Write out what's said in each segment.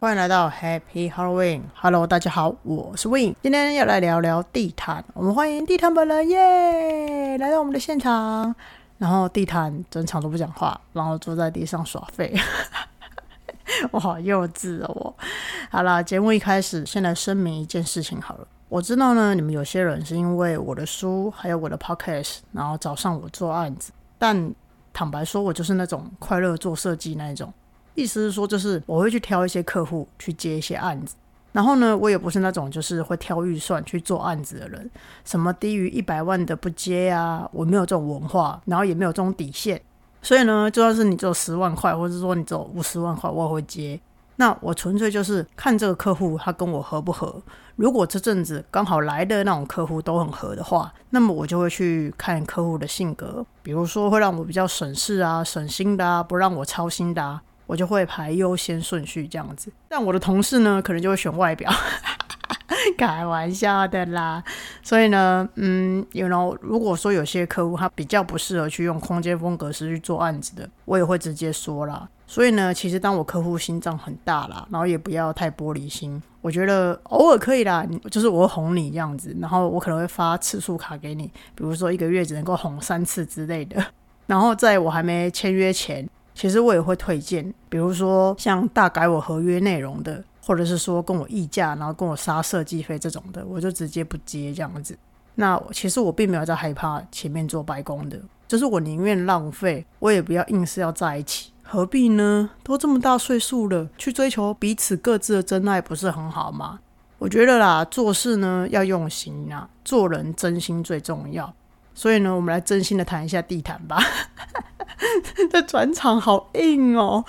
欢迎来到 Happy Halloween，Hello，大家好，我是 Win，今天要来聊聊地毯，我们欢迎地毯本人耶，来到我们的现场，然后地毯整场都不讲话，然后坐在地上耍废，我好幼稚哦，好了，节目一开始，先来声明一件事情好了，我知道呢，你们有些人是因为我的书还有我的 Podcast，然后找上我做案子，但坦白说，我就是那种快乐做设计那种。意思是说，就是我会去挑一些客户去接一些案子，然后呢，我也不是那种就是会挑预算去做案子的人，什么低于一百万的不接啊，我没有这种文化，然后也没有这种底线，所以呢，就算是你只有十万块，或者说你只有五十万块，我也会接。那我纯粹就是看这个客户他跟我合不合。如果这阵子刚好来的那种客户都很合的话，那么我就会去看客户的性格，比如说会让我比较省事啊、省心的啊，不让我操心的啊。我就会排优先顺序这样子，但我的同事呢，可能就会选外表，开玩笑的啦。所以呢，嗯，you know，如果说有些客户他比较不适合去用空间风格式去做案子的，我也会直接说啦。所以呢，其实当我客户心脏很大啦，然后也不要太玻璃心，我觉得偶尔可以啦，就是我会哄你这样子，然后我可能会发次数卡给你，比如说一个月只能够哄三次之类的。然后在我还没签约前。其实我也会推荐，比如说像大改我合约内容的，或者是说跟我议价，然后跟我杀设计费这种的，我就直接不接这样子。那其实我并没有在害怕前面做白工的，就是我宁愿浪费，我也不要硬是要在一起，何必呢？都这么大岁数了，去追求彼此各自的真爱，不是很好吗？我觉得啦，做事呢要用心啊，做人真心最重要。所以呢，我们来真心的谈一下地毯吧。这转场好硬哦，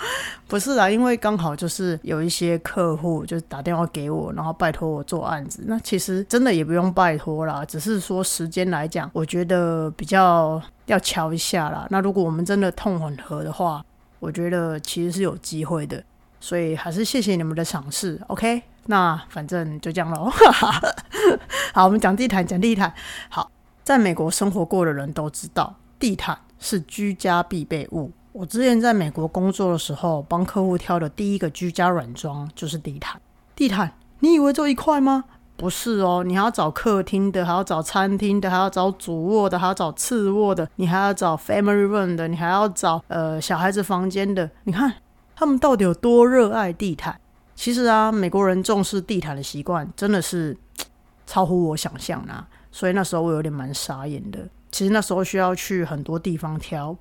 不是啊，因为刚好就是有一些客户就打电话给我，然后拜托我做案子。那其实真的也不用拜托啦，只是说时间来讲，我觉得比较要瞧一下啦。那如果我们真的痛很合的话，我觉得其实是有机会的。所以还是谢谢你们的赏识，OK？那反正就这样喽。好，我们讲地毯，讲地毯。好，在美国生活过的人都知道地毯。是居家必备物。我之前在美国工作的时候，帮客户挑的第一个居家软装就是地毯。地毯，你以为就一块吗？不是哦，你还要找客厅的，还要找餐厅的，还要找主卧的，还要找次卧的，你还要找 family room 的，你还要找呃小孩子房间的。你看他们到底有多热爱地毯？其实啊，美国人重视地毯的习惯真的是超乎我想象啊。所以那时候我有点蛮傻眼的。其实那时候需要去很多地方挑，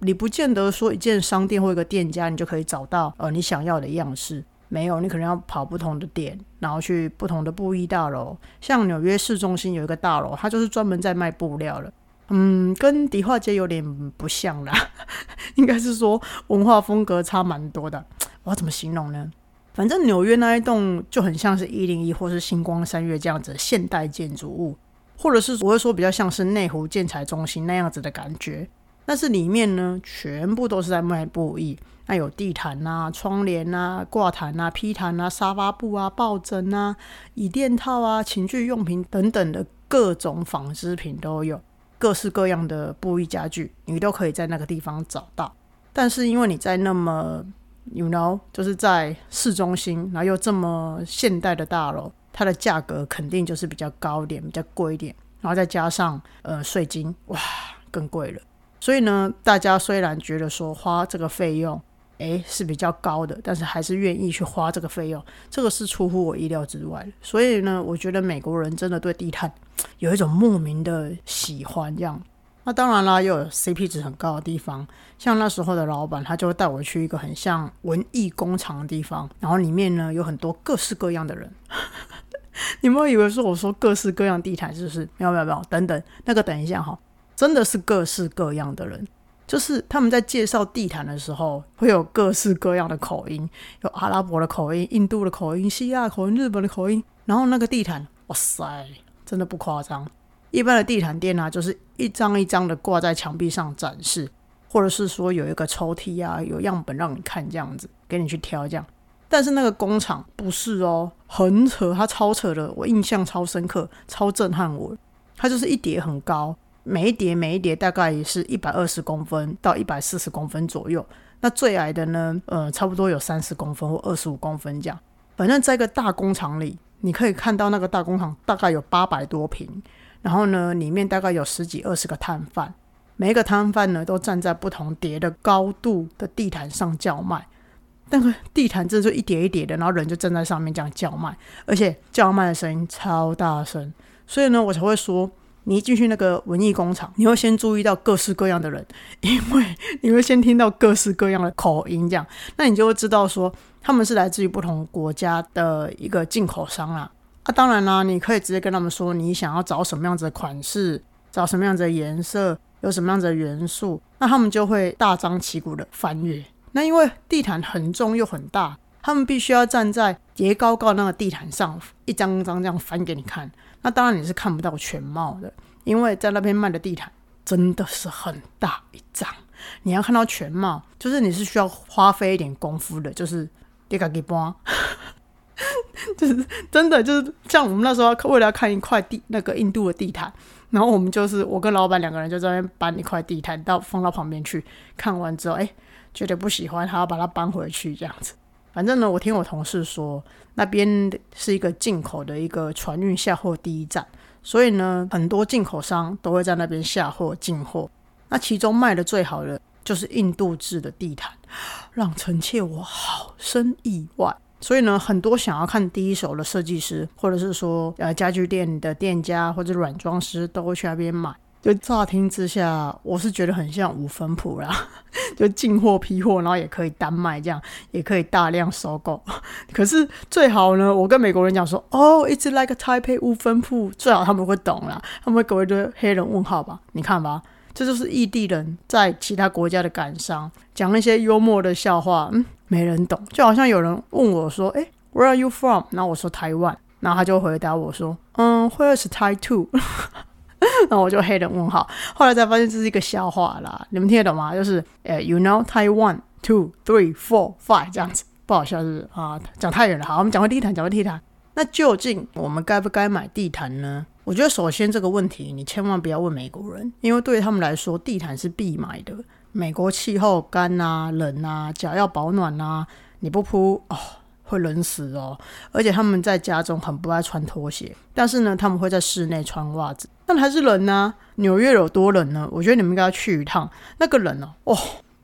你不见得说一件商店或一个店家，你就可以找到呃你想要的样式。没有，你可能要跑不同的店，然后去不同的布艺大楼。像纽约市中心有一个大楼，它就是专门在卖布料了。嗯，跟迪化街有点不像啦，应该是说文化风格差蛮多的。我要怎么形容呢？反正纽约那一栋就很像是一零一或是星光三月这样子现代建筑物。或者是我会说比较像是内湖建材中心那样子的感觉，但是里面呢全部都是在卖布艺，那有地毯啊、窗帘啊、挂毯啊、披毯啊、沙发布啊、抱枕啊、椅垫套啊、情趣用品等等的各种纺织品都有，各式各样的布艺家具你都可以在那个地方找到。但是因为你在那么，you know，就是在市中心，然后又这么现代的大楼。它的价格肯定就是比较高一点，比较贵一点，然后再加上呃税金，哇，更贵了。所以呢，大家虽然觉得说花这个费用，诶是比较高的，但是还是愿意去花这个费用，这个是出乎我意料之外。所以呢，我觉得美国人真的对地毯 有一种莫名的喜欢，这样。那当然啦，又有 CP 值很高的地方，像那时候的老板，他就会带我去一个很像文艺工厂的地方，然后里面呢有很多各式各样的人。你们以为说我说各式各样地毯是不是？没有没有没有，等等，那个等一下哈，真的是各式各样的人，就是他们在介绍地毯的时候，会有各式各样的口音，有阿拉伯的口音、印度的口音、希腊口音、日本的口音，然后那个地毯，哇塞，真的不夸张。一般的地毯店啊，就是一张一张的挂在墙壁上展示，或者是说有一个抽屉啊，有样本让你看这样子，给你去挑这样。但是那个工厂不是哦，很扯，它超扯的，我印象超深刻，超震撼我。它就是一叠很高，每一叠每一叠大概也是一百二十公分到一百四十公分左右。那最矮的呢，呃，差不多有三十公分或二十五公分这样。反正在一个大工厂里，你可以看到那个大工厂大概有八百多平，然后呢，里面大概有十几二十个摊贩，每一个摊贩呢都站在不同叠的高度的地毯上叫卖。那个地毯真的就一叠一叠的，然后人就站在上面这样叫卖，而且叫卖的声音超大声，所以呢，我才会说，你一进去那个文艺工厂，你会先注意到各式各样的人，因为你会先听到各式各样的口音，这样，那你就会知道说他们是来自于不同国家的一个进口商啊。啊，当然啦，你可以直接跟他们说你想要找什么样子的款式，找什么样子的颜色，有什么样子的元素，那他们就会大张旗鼓的翻阅。那因为地毯很重又很大，他们必须要站在叠高高那个地毯上，一张张这样翻给你看。那当然你是看不到全貌的，因为在那边卖的地毯真的是很大一张。你要看到全貌，就是你是需要花费一点功夫的，就是叠个给搬，就是真的就是像我们那时候为了要看一块地那个印度的地毯，然后我们就是我跟老板两个人就在那边搬一块地毯到放到旁边去，看完之后，哎。觉得不喜欢，还要把它搬回去这样子。反正呢，我听我同事说，那边是一个进口的一个船运下货第一站，所以呢，很多进口商都会在那边下货进货。那其中卖的最好的就是印度制的地毯，让臣妾我好生意外。所以呢，很多想要看第一手的设计师，或者是说呃家具店的店家或者软装师，都会去那边买。就乍听之下，我是觉得很像五分铺啦，就进货批货，然后也可以单卖，这样也可以大量收购。可是最好呢，我跟美国人讲说，哦，it's like a Taipei 五分铺，最好他们会懂啦，他们会给我一堆黑人问号吧？你看吧，这就是异地人在其他国家的感伤，讲那些幽默的笑话，嗯，没人懂。就好像有人问我说，哎，Where are you from？然后我说台湾，然后他就回答我说，嗯，Where is Tai Two？然后我就黑人问号，后来才发现这是一个笑话啦，你们听得懂吗？就是呃，you know Taiwan two three four five 这样子，不好笑是啊，讲太远了。好，我们讲回地毯，讲回地毯。那究竟我们该不该买地毯呢？我觉得首先这个问题你千万不要问美国人，因为对他们来说，地毯是必买的。美国气候干啊、冷啊，脚要保暖啊，你不铺哦。会冷死哦，而且他们在家中很不爱穿拖鞋，但是呢，他们会在室内穿袜子，但还是冷呢。纽约有多冷呢？我觉得你们应该去一趟，那个冷哦，哦，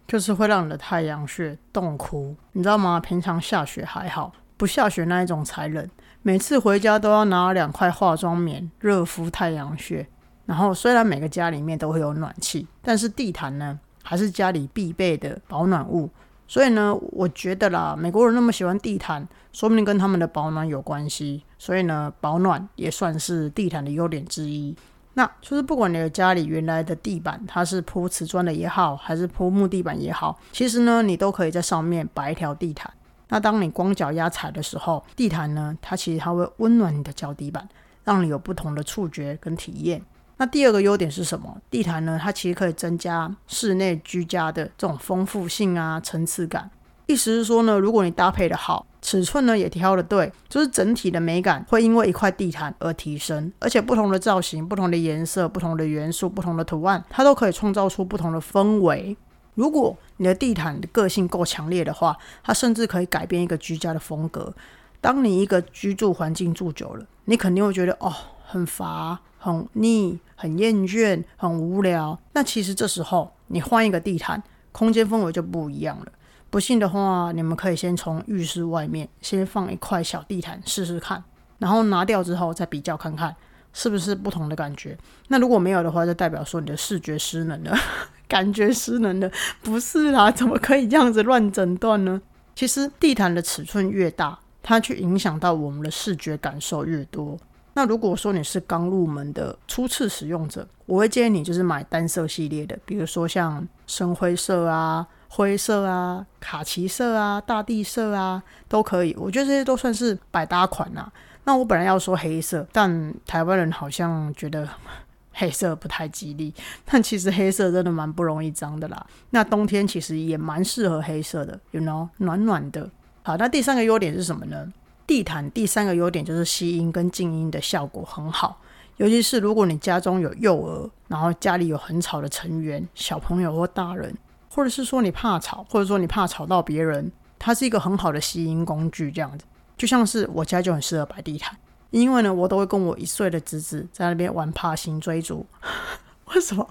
就是会让你的太阳穴冻哭，你知道吗？平常下雪还好，不下雪那一种才冷。每次回家都要拿两块化妆棉热敷太阳穴，然后虽然每个家里面都会有暖气，但是地毯呢，还是家里必备的保暖物。所以呢，我觉得啦，美国人那么喜欢地毯，说不定跟他们的保暖有关系。所以呢，保暖也算是地毯的优点之一。那就是不管你的家里原来的地板它是铺瓷砖的也好，还是铺木地板也好，其实呢，你都可以在上面摆一条地毯。那当你光脚丫踩的时候，地毯呢，它其实它会温暖你的脚底板，让你有不同的触觉跟体验。那第二个优点是什么？地毯呢？它其实可以增加室内居家的这种丰富性啊、层次感。意思是说呢，如果你搭配的好，尺寸呢也挑的对，就是整体的美感会因为一块地毯而提升。而且不同的造型、不同的颜色、不同的元素、不同的图案，它都可以创造出不同的氛围。如果你的地毯的个性够强烈的话，它甚至可以改变一个居家的风格。当你一个居住环境住久了，你肯定会觉得哦，很乏。很腻、很厌倦、很无聊。那其实这时候你换一个地毯，空间氛围就不一样了。不信的话，你们可以先从浴室外面先放一块小地毯试试看，然后拿掉之后再比较看看是不是不同的感觉。那如果没有的话，就代表说你的视觉失能了，感觉失能了。不是啦，怎么可以这样子乱诊断呢？其实地毯的尺寸越大，它去影响到我们的视觉感受越多。那如果说你是刚入门的初次使用者，我会建议你就是买单色系列的，比如说像深灰色啊、灰色啊、卡其色啊、大地色啊，都可以。我觉得这些都算是百搭款呐。那我本来要说黑色，但台湾人好像觉得 黑色不太吉利。但其实黑色真的蛮不容易脏的啦。那冬天其实也蛮适合黑色的，you know，暖暖的。好，那第三个优点是什么呢？地毯第三个优点就是吸音跟静音的效果很好，尤其是如果你家中有幼儿，然后家里有很吵的成员，小朋友或大人，或者是说你怕吵，或者说你怕吵到别人，它是一个很好的吸音工具。这样子，就像是我家就很适合摆地毯，因为呢，我都会跟我一岁的侄子在那边玩爬行追逐。为什么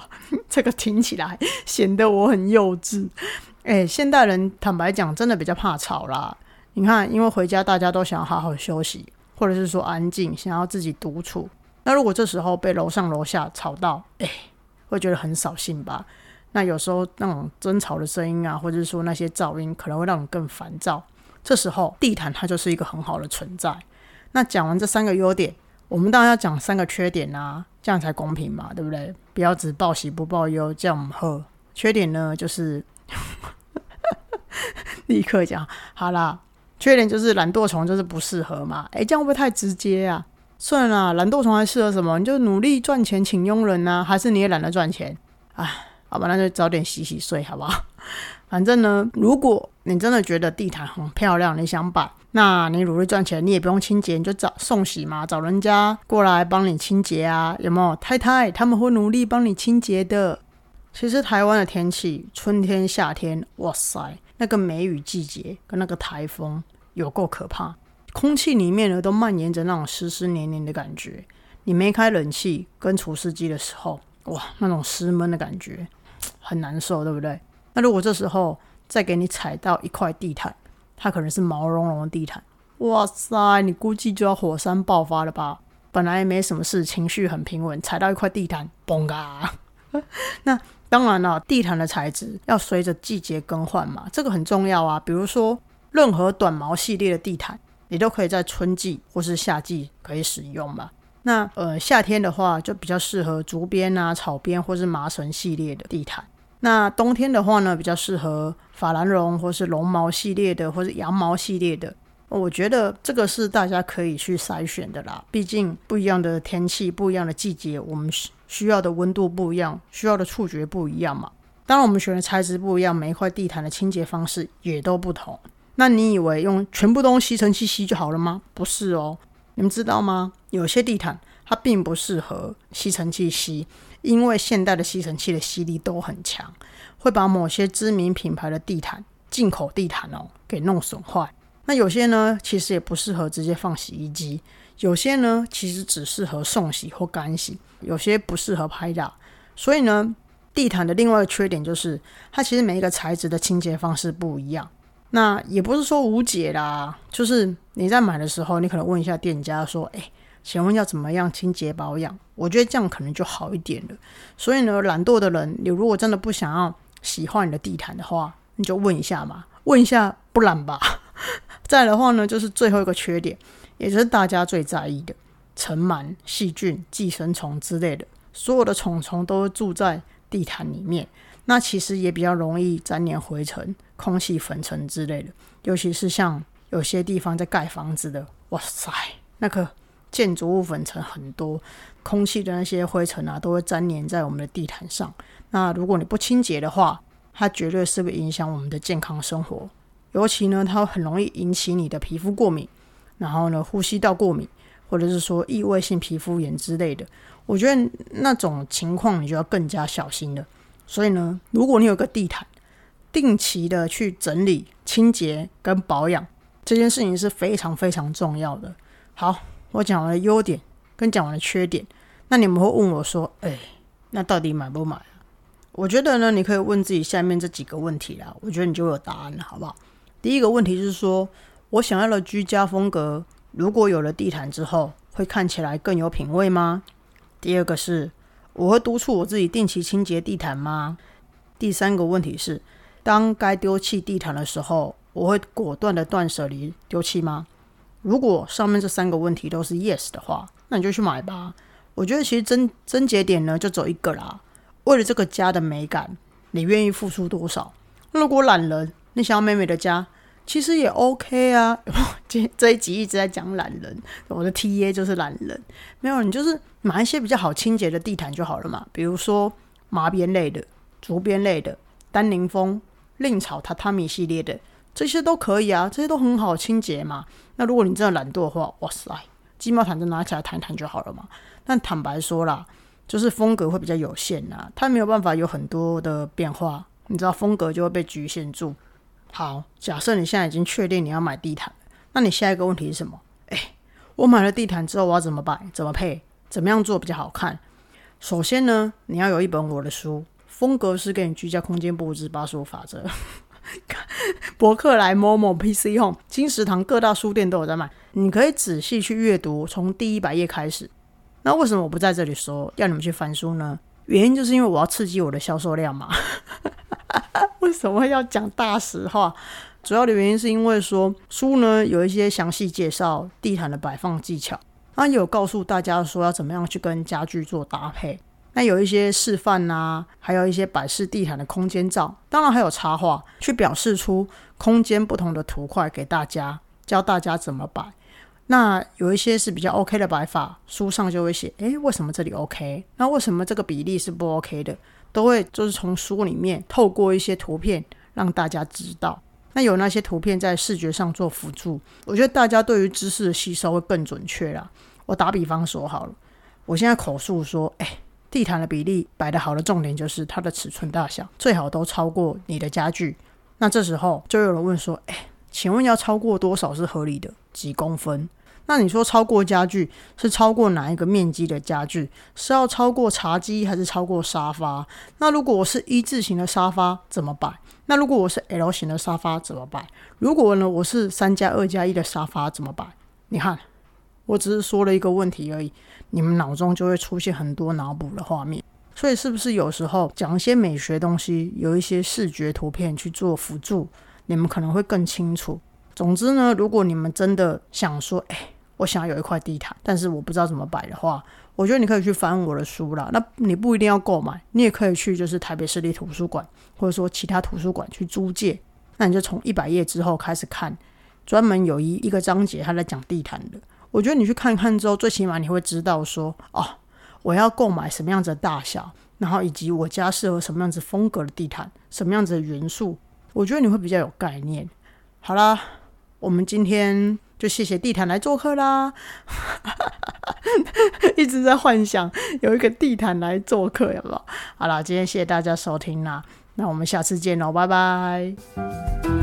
这个听起来显得我很幼稚？哎，现代人坦白讲，真的比较怕吵啦。你看，因为回家大家都想要好好休息，或者是说安静，想要自己独处。那如果这时候被楼上楼下吵到，哎，会觉得很扫兴吧？那有时候那种争吵的声音啊，或者是说那些噪音，可能会让你更烦躁。这时候地毯它就是一个很好的存在。那讲完这三个优点，我们当然要讲三个缺点啊，这样才公平嘛，对不对？不要只报喜不报忧，这样喝。缺点呢，就是 立刻讲好啦。缺点就是懒惰虫就是不适合嘛。哎，这样会不会太直接啊？算了，懒惰虫还适合什么？你就努力赚钱，请佣人呐，还是你也懒得赚钱？哎，好吧，那就早点洗洗睡，好不好？反正呢，如果你真的觉得地毯很漂亮，你想摆，那你努力赚钱，你也不用清洁，你就找送洗嘛，找人家过来帮你清洁啊，有没有？太太他们会努力帮你清洁的。其实台湾的天气，春天、夏天，哇塞，那个梅雨季节跟那个台风有够可怕。空气里面呢，都蔓延着那种湿湿黏黏的感觉。你没开冷气跟除湿机的时候，哇，那种湿闷的感觉很难受，对不对？那如果这时候再给你踩到一块地毯，它可能是毛茸茸的地毯，哇塞，你估计就要火山爆发了吧？本来也没什么事，情绪很平稳，踩到一块地毯，嘣啊！那当然了，地毯的材质要随着季节更换嘛，这个很重要啊。比如说，任何短毛系列的地毯。你都可以在春季或是夏季可以使用嘛？那呃夏天的话就比较适合竹编啊、草编或是麻绳系列的地毯。那冬天的话呢，比较适合法兰绒或是绒毛系列的，或是羊毛系列的。我觉得这个是大家可以去筛选的啦。毕竟不一样的天气、不一样的季节，我们需要的温度不一样，需要的触觉不一样嘛。当然，我们选的材质不一样，每一块地毯的清洁方式也都不同。那你以为用全部都用吸尘器吸就好了吗？不是哦，你们知道吗？有些地毯它并不适合吸尘器吸，因为现代的吸尘器的吸力都很强，会把某些知名品牌的地毯、进口地毯哦给弄损坏。那有些呢，其实也不适合直接放洗衣机，有些呢，其实只适合送洗或干洗，有些不适合拍打。所以呢，地毯的另外一个缺点就是，它其实每一个材质的清洁方式不一样。那也不是说无解啦，就是你在买的时候，你可能问一下店家说：“哎，请问要怎么样清洁保养？”我觉得这样可能就好一点了。所以呢，懒惰的人，你如果真的不想要洗坏你的地毯的话，你就问一下嘛，问一下不懒吧。再的话呢，就是最后一个缺点，也就是大家最在意的尘螨、细菌、寄生虫之类的，所有的虫虫都住在地毯里面。那其实也比较容易沾黏灰尘、空气粉尘之类的，尤其是像有些地方在盖房子的，哇塞，那个建筑物粉尘很多，空气的那些灰尘啊，都会粘黏在我们的地毯上。那如果你不清洁的话，它绝对是会影响我们的健康生活。尤其呢，它很容易引起你的皮肤过敏，然后呢，呼吸道过敏，或者是说异位性皮肤炎之类的。我觉得那种情况，你就要更加小心了。所以呢，如果你有个地毯，定期的去整理、清洁跟保养，这件事情是非常非常重要的。好，我讲完了优点，跟讲完了缺点，那你们会问我说：“哎，那到底买不买？”我觉得呢，你可以问自己下面这几个问题啦，我觉得你就有答案了，好不好？第一个问题是说，我想要的居家风格，如果有了地毯之后，会看起来更有品味吗？第二个是。我会督促我自己定期清洁地毯吗？第三个问题是，当该丢弃地毯的时候，我会果断的断舍离丢弃吗？如果上面这三个问题都是 yes 的话，那你就去买吧。我觉得其实真真节点呢就走一个啦。为了这个家的美感，你愿意付出多少？如果懒人，你想要美美的家。其实也 OK 啊，这这一集一直在讲懒人，我的 TA 就是懒人。没有，你就是买一些比较好清洁的地毯就好了嘛，比如说麻边类的、竹边类的、丹宁风、令草榻榻米系列的，这些都可以啊，这些都很好清洁嘛。那如果你真的懒惰的话，哇塞，鸡毛毯就拿起来弹一弹就好了嘛。但坦白说啦，就是风格会比较有限呐，它没有办法有很多的变化，你知道风格就会被局限住。好，假设你现在已经确定你要买地毯，那你下一个问题是什么？哎，我买了地毯之后，我要怎么摆？怎么配？怎么样做比较好看？首先呢，你要有一本我的书，《风格是给你居家空间布置八十五法则》。博客来、某某 PC Home、金石堂各大书店都有在卖，你可以仔细去阅读，从第一百页开始。那为什么我不在这里说，要你们去翻书呢？原因就是因为我要刺激我的销售量嘛。为什么要讲大实话？主要的原因是因为说书呢有一些详细介绍地毯的摆放技巧，那有告诉大家说要怎么样去跟家具做搭配。那有一些示范呐，还有一些摆饰地毯的空间照，当然还有插画，去表示出空间不同的图块给大家，教大家怎么摆。那有一些是比较 OK 的摆法，书上就会写，诶，为什么这里 OK？那为什么这个比例是不 OK 的？都会就是从书里面透过一些图片让大家知道。那有那些图片在视觉上做辅助，我觉得大家对于知识的吸收会更准确啦。我打比方说好了，我现在口述说，诶。地毯的比例摆得好的重点就是它的尺寸大小最好都超过你的家具。那这时候就有人问说：“哎，请问要超过多少是合理的？几公分？”那你说超过家具是超过哪一个面积的家具？是要超过茶几还是超过沙发？那如果我是一字形的沙发怎么摆？那如果我是 L 型的沙发怎么摆？如果呢我是三加二加一的沙发怎么摆？你看。我只是说了一个问题而已，你们脑中就会出现很多脑补的画面。所以是不是有时候讲一些美学东西，有一些视觉图片去做辅助，你们可能会更清楚。总之呢，如果你们真的想说，哎，我想要有一块地毯，但是我不知道怎么摆的话，我觉得你可以去翻我的书啦。那你不一定要购买，你也可以去就是台北市立图书馆，或者说其他图书馆去租借。那你就从一百页之后开始看，专门有一一个章节，他在讲地毯的。我觉得你去看看之后，最起码你会知道说，哦，我要购买什么样子的大小，然后以及我家适合什么样子风格的地毯，什么样子的元素，我觉得你会比较有概念。好啦，我们今天就谢谢地毯来做客啦，一直在幻想有一个地毯来做客，有没有？好啦，今天谢谢大家收听啦，那我们下次见喽，拜拜。